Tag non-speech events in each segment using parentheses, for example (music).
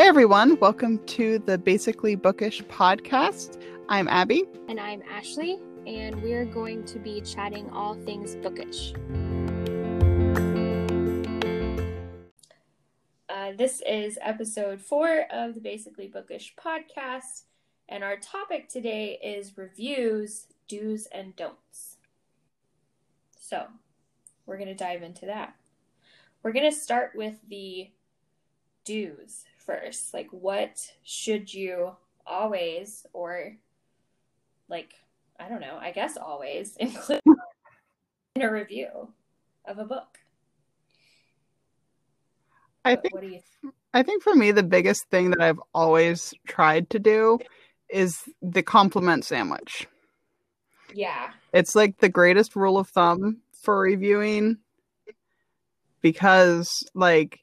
Hey everyone, welcome to the Basically Bookish podcast. I'm Abby. And I'm Ashley, and we're going to be chatting all things bookish. Uh, this is episode four of the Basically Bookish podcast, and our topic today is reviews, do's, and don'ts. So, we're going to dive into that. We're going to start with the do's first. Like, what should you always, or like, I don't know, I guess always (laughs) include in a review of a book? I think, what do you think? I think for me, the biggest thing that I've always tried to do is the compliment sandwich. Yeah. It's like the greatest rule of thumb for reviewing because, like,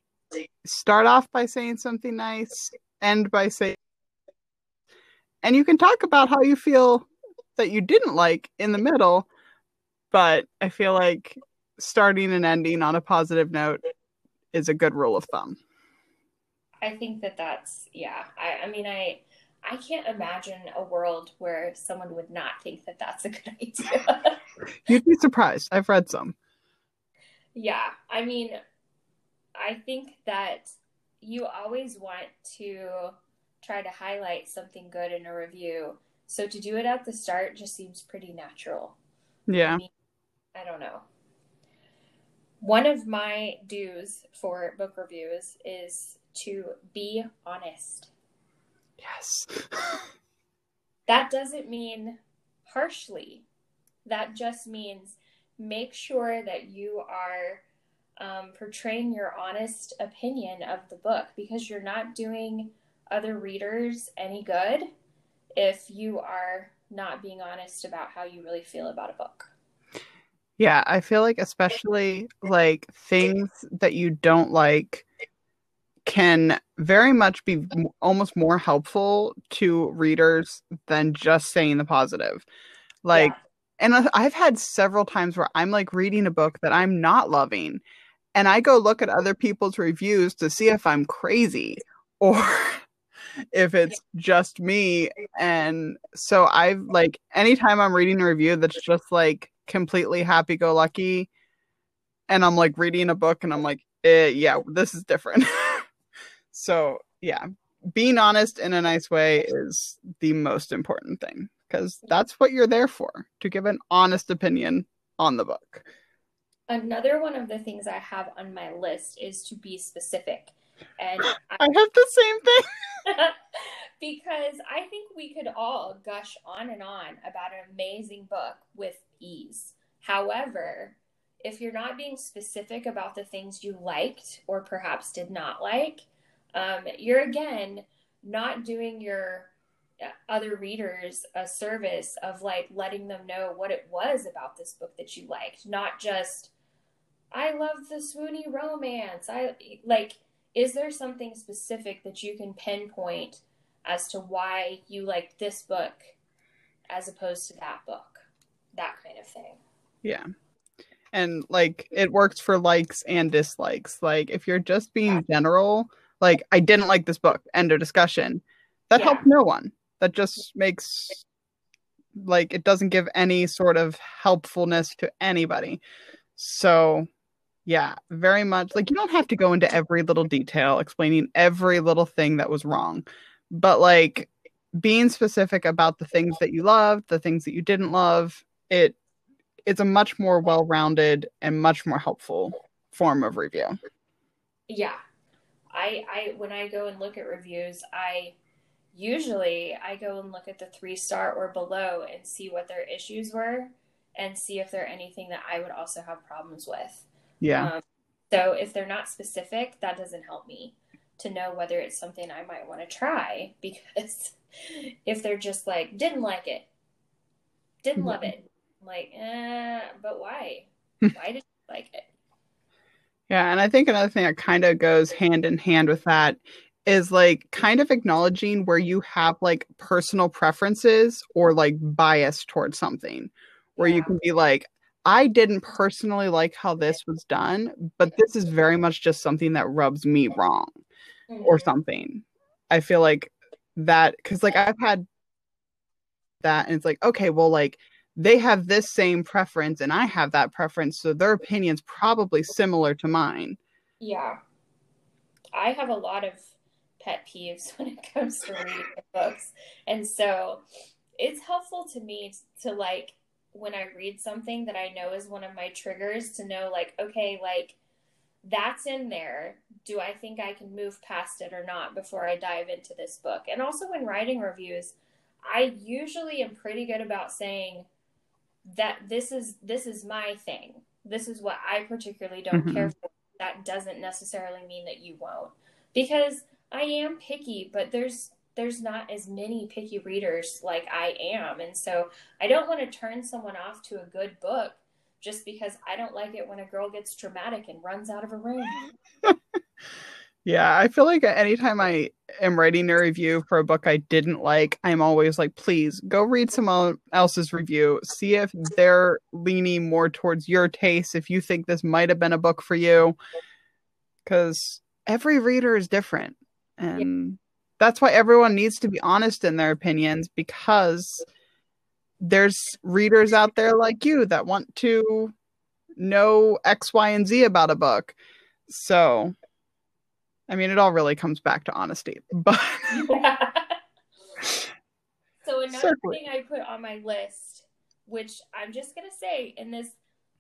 start off by saying something nice, end by saying, and you can talk about how you feel that you didn't like in the middle, but I feel like starting and ending on a positive note is a good rule of thumb. I think that that's yeah. I, I mean, I I can't imagine a world where someone would not think that that's a good (laughs) idea. You'd be surprised. I've read some. Yeah, I mean, I think that you always want to try to highlight something good in a review. So to do it at the start just seems pretty natural. Yeah. I, mean, I don't know. One of my do's for book reviews is to be honest. Yes. (laughs) that doesn't mean harshly. That just means make sure that you are um, portraying your honest opinion of the book because you're not doing other readers any good if you are not being honest about how you really feel about a book. Yeah, I feel like especially like things that you don't like can very much be almost more helpful to readers than just saying the positive. Like yeah. and I've had several times where I'm like reading a book that I'm not loving and I go look at other people's reviews to see if I'm crazy (laughs) or if it's just me. And so I've like anytime I'm reading a review that's just like completely happy go lucky and I'm like reading a book and I'm like, eh, yeah, this is different. (laughs) so yeah, being honest in a nice way is the most important thing because that's what you're there for to give an honest opinion on the book. Another one of the things I have on my list is to be specific. And I, I have the same thing. (laughs) (laughs) because I think we could all gush on and on about an amazing book with ease. However, if you're not being specific about the things you liked or perhaps did not like, um, you're again not doing your uh, other readers a service of like letting them know what it was about this book that you liked, not just I love the swoony romance. I like is there something specific that you can pinpoint as to why you like this book as opposed to that book? That kind of thing. Yeah. And like it works for likes and dislikes. Like if you're just being general, like I didn't like this book, end of discussion. That yeah. helps no one. That just makes like it doesn't give any sort of helpfulness to anybody. So yeah, very much. Like you don't have to go into every little detail explaining every little thing that was wrong. But like being specific about the things that you loved, the things that you didn't love, it it's a much more well-rounded and much more helpful form of review. Yeah. I I when I go and look at reviews, I usually I go and look at the 3 star or below and see what their issues were and see if there's anything that I would also have problems with yeah. Um, so if they're not specific, that doesn't help me to know whether it's something I might want to try (laughs) because if they're just like, didn't like it, didn't love it, I'm like, eh, but why? (laughs) why did you like it? Yeah, and I think another thing that kind of goes hand in hand with that is like kind of acknowledging where you have like personal preferences or like bias towards something where yeah. you can be like I didn't personally like how this was done, but this is very much just something that rubs me wrong or mm-hmm. something. I feel like that because like I've had that and it's like okay well like they have this same preference and I have that preference so their opinion's probably similar to mine. Yeah. I have a lot of pet peeves (laughs) when it comes to reading books. And so it's helpful to me to like when I read something that I know is one of my triggers to know like okay like that's in there. Do I think I can move past it or not before I dive into this book? And also when writing reviews, I usually am pretty good about saying that this is this is my thing. This is what I particularly don't mm-hmm. care for. That doesn't necessarily mean that you won't. Because I am picky, but there's there's not as many picky readers like I am. And so I don't want to turn someone off to a good book just because I don't like it when a girl gets dramatic and runs out of a room. (laughs) yeah, I feel like anytime I am writing a review for a book I didn't like, I'm always like, please go read someone else's review. See if they're leaning more towards your taste, if you think this might have been a book for you. Because every reader is different. And yeah. That's why everyone needs to be honest in their opinions because there's readers out there like you that want to know X, Y, and Z about a book. So, I mean, it all really comes back to honesty. (laughs) But (laughs) so another Certainly. thing I put on my list, which I'm just gonna say, in this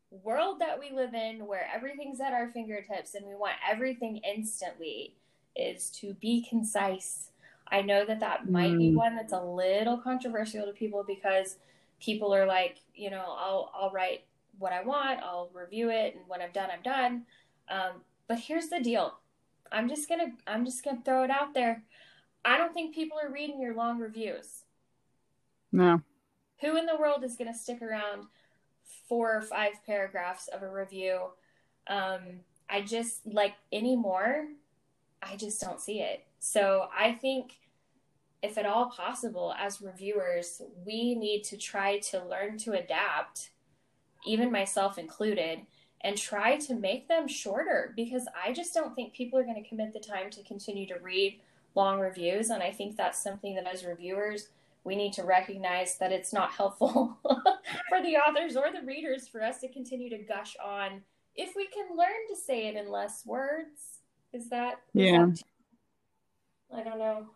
world that we live in, where everything's at our fingertips and we want everything instantly, is to be concise. I know that that might mm. be one that's a little controversial to people because people are like, you know, I'll I'll write what I want, I'll review it, and when I'm done, I'm done. Um, but here's the deal. I'm just gonna I'm just gonna throw it out there. I don't think people are reading your long reviews. No. Who in the world is gonna stick around four or five paragraphs of a review? Um, I just like anymore. I just don't see it. So I think if at all possible, as reviewers, we need to try to learn to adapt, even myself included, and try to make them shorter because I just don't think people are going to commit the time to continue to read long reviews. And I think that's something that as reviewers, we need to recognize that it's not helpful (laughs) for the authors or the readers for us to continue to gush on if we can learn to say it in less words. Is that? Is yeah. That I don't know.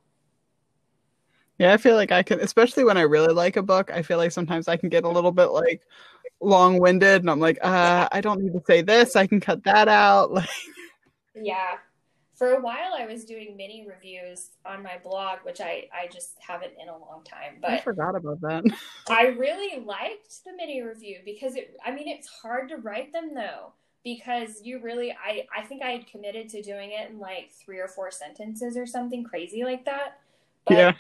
Yeah, I feel like I can, especially when I really like a book. I feel like sometimes I can get a little bit like long-winded, and I'm like, uh, I don't need to say this. I can cut that out. (laughs) Like, yeah. For a while, I was doing mini reviews on my blog, which I I just haven't in a long time. But I forgot about that. I really liked the mini review because it. I mean, it's hard to write them though because you really I I think I had committed to doing it in like three or four sentences or something crazy like that. But yeah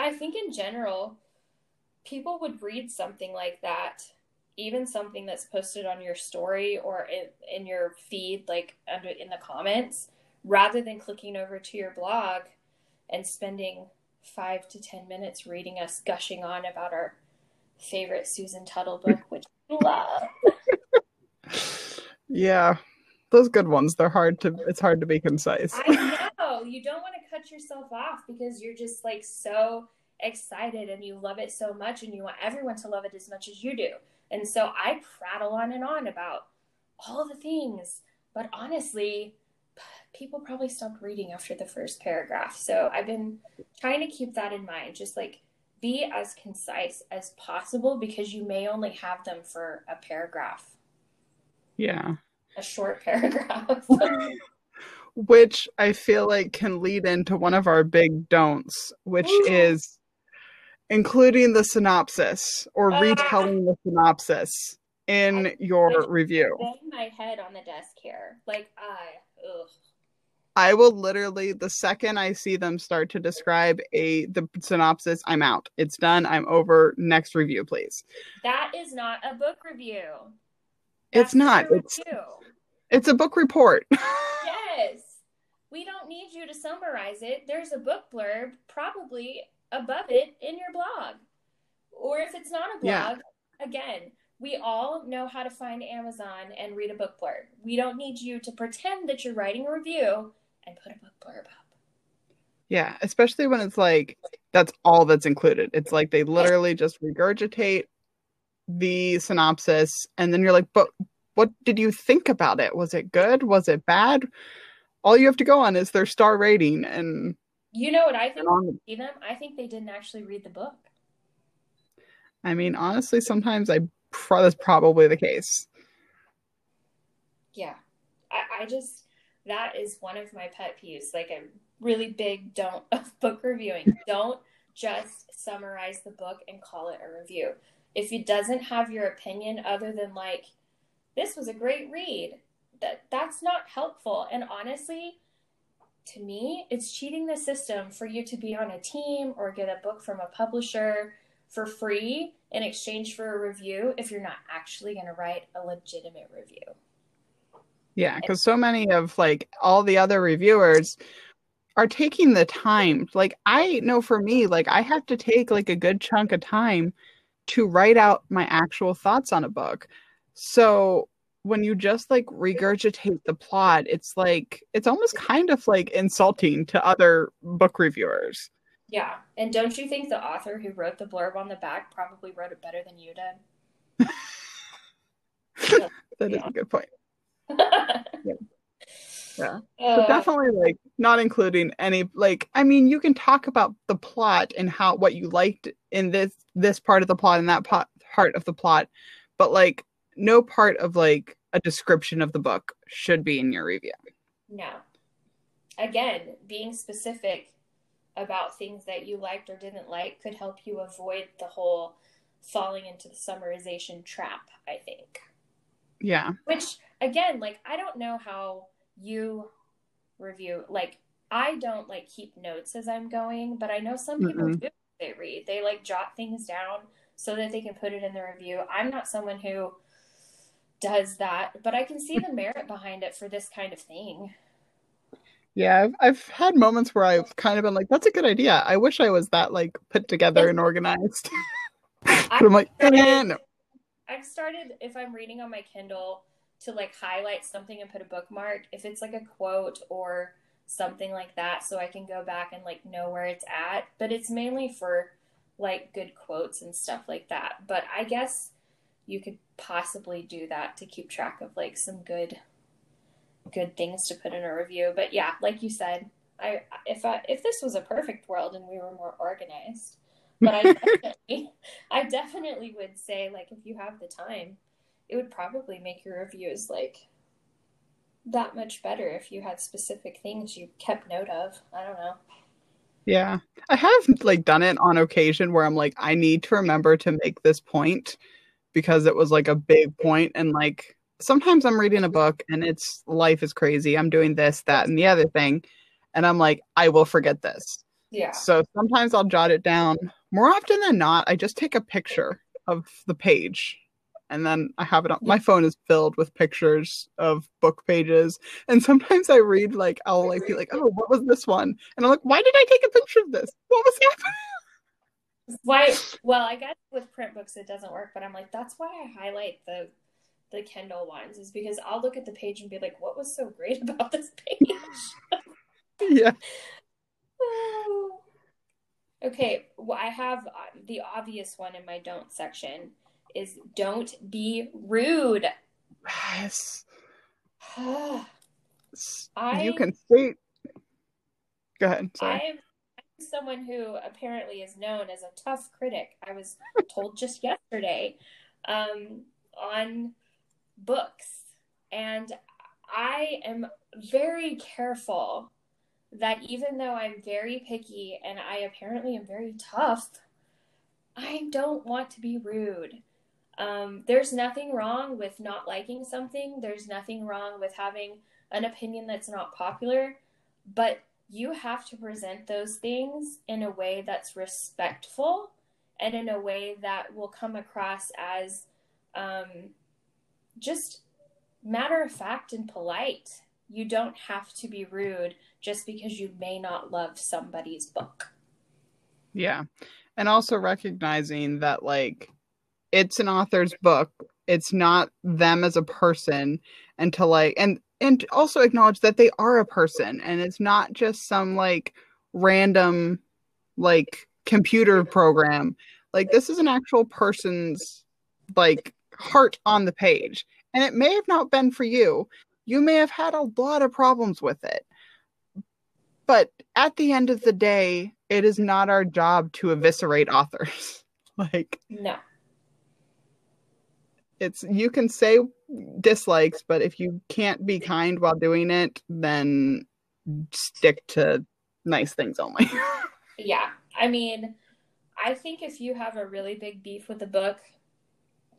I think in general, people would read something like that, even something that's posted on your story or in, in your feed, like under in the comments, rather than clicking over to your blog and spending five to ten minutes reading us gushing on about our favorite Susan Tuttle book, which we love. Yeah, those good ones. They're hard to. It's hard to be concise. I know you don't want to cut yourself off because you're just like so excited and you love it so much and you want everyone to love it as much as you do. And so I prattle on and on about all the things, but honestly, people probably stopped reading after the first paragraph. So I've been trying to keep that in mind. Just like be as concise as possible because you may only have them for a paragraph. Yeah. A short paragraph. (laughs) which I feel like can lead into one of our big don'ts, which Ooh. is including the synopsis or uh, retelling the synopsis in I, your I review. My head on the desk here, like I. Ugh. I will literally the second I see them start to describe a the synopsis, I'm out. It's done. I'm over. Next review, please. That is not a book review. That's it's not. It's it's a book report. (laughs) yes. We don't need you to summarize it. There's a book blurb, probably above it in your blog. Or if it's not a blog, yeah. again, we all know how to find Amazon and read a book blurb. We don't need you to pretend that you're writing a review and put a book blurb up. Yeah, especially when it's like that's all that's included. It's like they literally just regurgitate the synopsis and then you're like, "But what did you think about it? Was it good? Was it bad?" All you have to go on is their star rating and You know what I think I see them? I think they didn't actually read the book. I mean, honestly, sometimes I pro- that's probably the case. Yeah. I, I just that is one of my pet peeves. Like a really big don't (laughs) of book reviewing. don't just summarize the book and call it a review. If it doesn't have your opinion other than like this was a great read, that that's not helpful. And honestly, to me, it's cheating the system for you to be on a team or get a book from a publisher for free in exchange for a review if you're not actually going to write a legitimate review. Yeah, because so many of like all the other reviewers are taking the time. Like I know for me, like I have to take like a good chunk of time to write out my actual thoughts on a book. So when you just like regurgitate the plot, it's like it's almost kind of like insulting to other book reviewers. Yeah. And don't you think the author who wrote the blurb on the back probably wrote it better than you did? (laughs) that is a good point. (laughs) yeah. Yeah. Uh, definitely like not including any like I mean you can talk about the plot and how what you liked in this this part of the plot and that part part of the plot, but like no part of like a description of the book should be in your review. No. Again, being specific about things that you liked or didn't like could help you avoid the whole falling into the summarization trap, I think. Yeah. Which again, like I don't know how you review like I don't like keep notes as I'm going, but I know some people mm do they read. They like jot things down so that they can put it in the review. I'm not someone who does that, but I can see the merit behind it for this kind of thing. Yeah, I've, I've had moments where I've kind of been like, "That's a good idea." I wish I was that like put together and organized. (laughs) but I'm like, eh, no. I've started if I'm reading on my Kindle to like highlight something and put a bookmark if it's like a quote or something like that, so I can go back and like know where it's at. But it's mainly for like good quotes and stuff like that. But I guess you could possibly do that to keep track of like some good good things to put in a review. But yeah, like you said, I if I if this was a perfect world and we were more organized, but I (laughs) definitely I definitely would say like if you have the time, it would probably make your reviews like that much better if you had specific things you kept note of. I don't know. Yeah. I have like done it on occasion where I'm like I need to remember to make this point because it was like a big point and like sometimes I'm reading a book and it's life is crazy. I'm doing this, that, and the other thing. And I'm like, I will forget this. Yeah. So sometimes I'll jot it down. More often than not, I just take a picture of the page and then I have it on my phone is filled with pictures of book pages. And sometimes I read like I'll like be like, oh, what was this one? And I'm like, why did I take a picture of this? What was happening? (laughs) Why well, I guess with print books it doesn't work, but I'm like, that's why I highlight the the Kindle ones is because I'll look at the page and be like, what was so great (laughs) about this page? yeah. (laughs) okay, well, I have uh, the obvious one in my don't section is don't be rude. Yes. (sighs) I, you can say. Go ahead. Sorry. I'm someone who apparently is known as a tough critic. I was (laughs) told just yesterday um, on books. And I am very careful that even though I'm very picky and I apparently am very tough, I don't want to be rude. Um, there's nothing wrong with not liking something, there's nothing wrong with having an opinion that's not popular, but you have to present those things in a way that's respectful and in a way that will come across as um, just matter of fact and polite. You don't have to be rude just because you may not love somebody's book. Yeah. And also recognizing that, like, it's an author's book, it's not them as a person, and to, like, and, and also acknowledge that they are a person and it's not just some, like, random like computer program. Like this is an actual person's like heart on the page. And it may have not been for you. You may have had a lot of problems with it. But at the end of the day, it is not our job to eviscerate authors. (laughs) like No. It's you can say dislikes, but if you can't be kind while doing it, then stick to nice things only. (laughs) Yeah. I mean, I think if you have a really big beef with a book,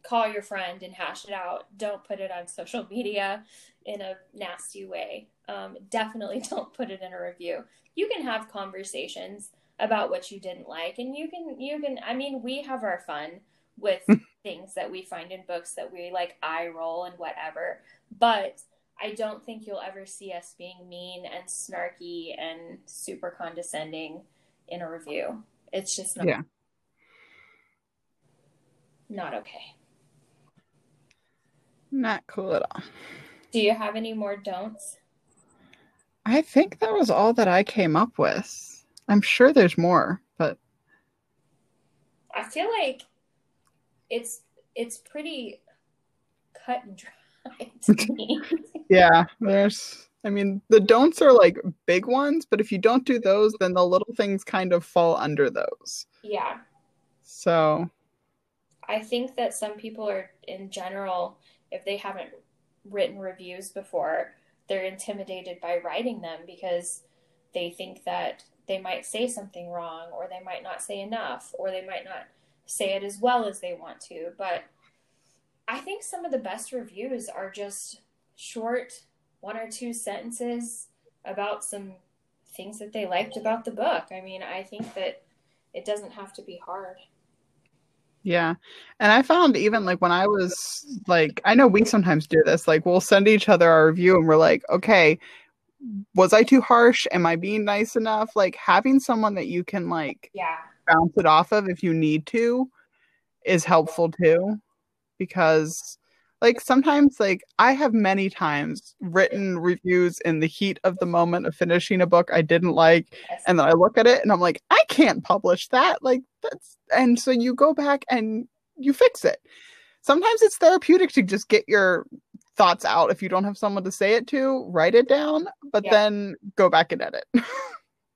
call your friend and hash it out. Don't put it on social media in a nasty way. Um, definitely (laughs) don't put it in a review. You can have conversations about what you didn't like, and you can you can. I mean, we have our fun with (laughs) things that we find in books that we like eye roll and whatever. But I don't think you'll ever see us being mean and snarky and super condescending in a review. It's just not, Yeah. not okay. not cool at all. Do you have any more don'ts? I think that was all that I came up with. I'm sure there's more, but I feel like it's it's pretty cut and dry to (laughs) me. yeah, there's I mean, the don'ts are like big ones, but if you don't do those, then the little things kind of fall under those. yeah. So, I think that some people are in general, if they haven't written reviews before, they're intimidated by writing them because they think that they might say something wrong or they might not say enough or they might not say it as well as they want to. But I think some of the best reviews are just short, one or two sentences about some things that they liked about the book. I mean, I think that it doesn't have to be hard. Yeah. And I found even like when I was like, I know we sometimes do this, like we'll send each other our review and we're like, okay, was I too harsh? Am I being nice enough? Like having someone that you can like Yeah. Bounce it off of if you need to is helpful too. Because like sometimes like I have many times written reviews in the heat of the moment of finishing a book I didn't like and then I look at it and I'm like, I can't publish that. Like that's and so you go back and you fix it. Sometimes it's therapeutic to just get your thoughts out if you don't have someone to say it to, write it down, but Yeah. then go back and edit. (laughs)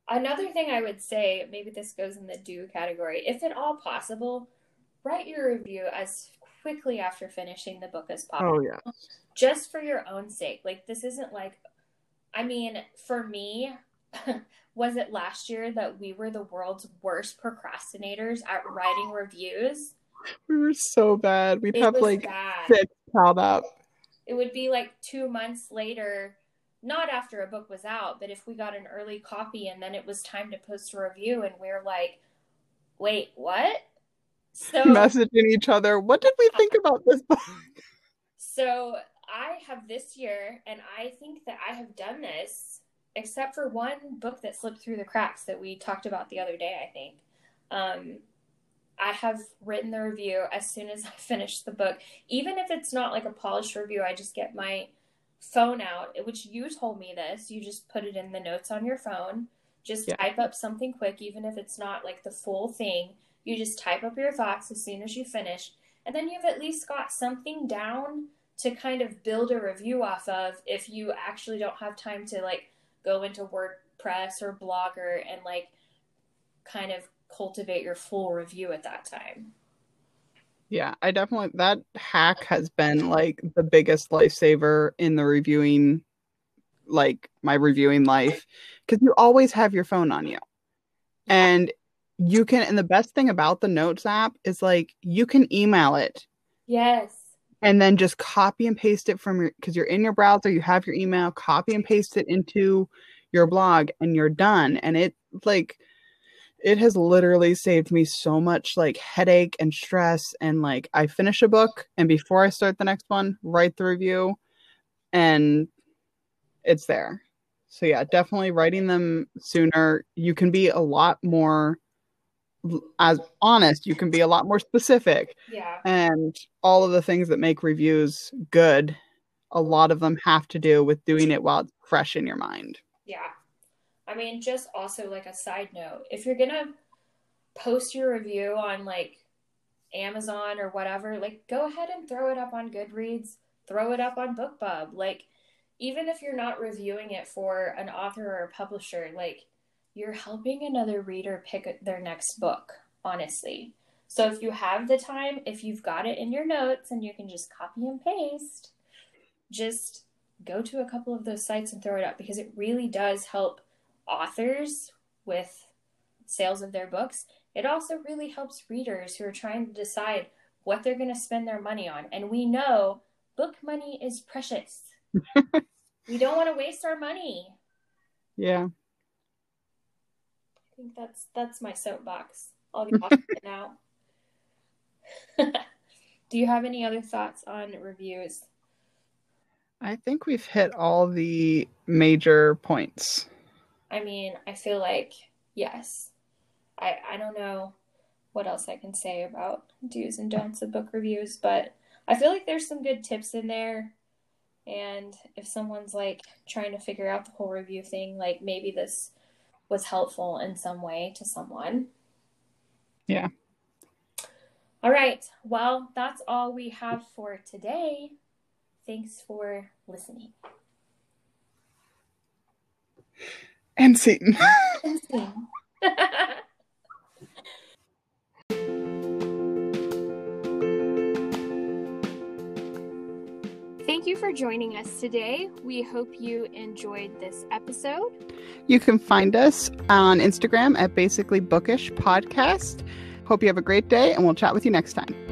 Another thing I would say, maybe this goes in the do category, if at all possible, write your review as quickly after finishing the book as oh, possible. oh yeah. Just for your own sake. Like, this isn't like, I mean, for me, (laughs) was it last year that we were the world's worst procrastinators at writing reviews? We were so bad. We'd It have like bad. six piled up. It would be like two months later, not after a book was out, but if we got an early copy and then it was time to post a review, and we're like, wait, what? So, (laughs) messaging each other. What did we think about this book? so I have this year, and I think that I have done this, except for one book that slipped through the cracks that we talked about the other day, I think. Um, I have written the review as soon as (laughs) I finish the book. Even if it's not like a polished review, I just get my phone out, which you told me this. You just put it in the notes on your phone. Just Yeah. type up something quick, even if it's not like the full thing. You just type up your thoughts as soon as you finish. And then you've at least got something down to kind of build a review off of if you actually don't have time to like go into WordPress or Blogger and like kind of cultivate your full review at that time. Yeah, I definitely that hack has been like the biggest lifesaver in the reviewing like my reviewing life because you always have your phone on you. And you can and the best thing about the notes app is like you can email it Yes. and then just copy and paste it from your because you're in your browser, you have your email, copy and paste it into your blog and you're done. And it like it has literally saved me so much like headache and stress and like I finish a book and before I start the next one, write the review and it's there. So yeah, definitely writing them sooner. You can be a lot more as honest, you can be a lot more specific Yeah. and all of the things that make reviews good a lot of them have to do with doing it while it's fresh in your mind Yeah. I mean, just also like a side note, if you're gonna post your review on like Amazon or whatever, like go ahead and throw it up on Goodreads, throw it up on BookBub. Like, even if you're not reviewing it for an author or a publisher, like you're helping another reader pick their next book, honestly. So if you have the time, if you've got it in your notes and you can just copy and paste, just go to a couple of those sites and throw it up because it really does help authors with sales of their books. It also really helps readers who are trying to decide what they're going to spend their money on. And we know book money is precious. (laughs) we don't want to waste our money. Yeah. I think that's that's my soapbox. I'll be off it now. (laughs) Do you have any other thoughts on reviews? I think we've hit all the major points. I mean, I feel like yes. I I don't know what else I can say about do's and don'ts of book reviews, but I feel like there's some good tips in there. And if someone's like trying to figure out the whole review thing, like maybe this was helpful in some way to someone. Yeah. All right. Well, that's all we have for today. Thanks for listening. And Satan. And (laughs) scene. Thank you for joining us today. We hope you enjoyed this episode. You can find us on Instagram at Basically Bookish Podcast. Hope you have a great day, and we'll chat with you next time.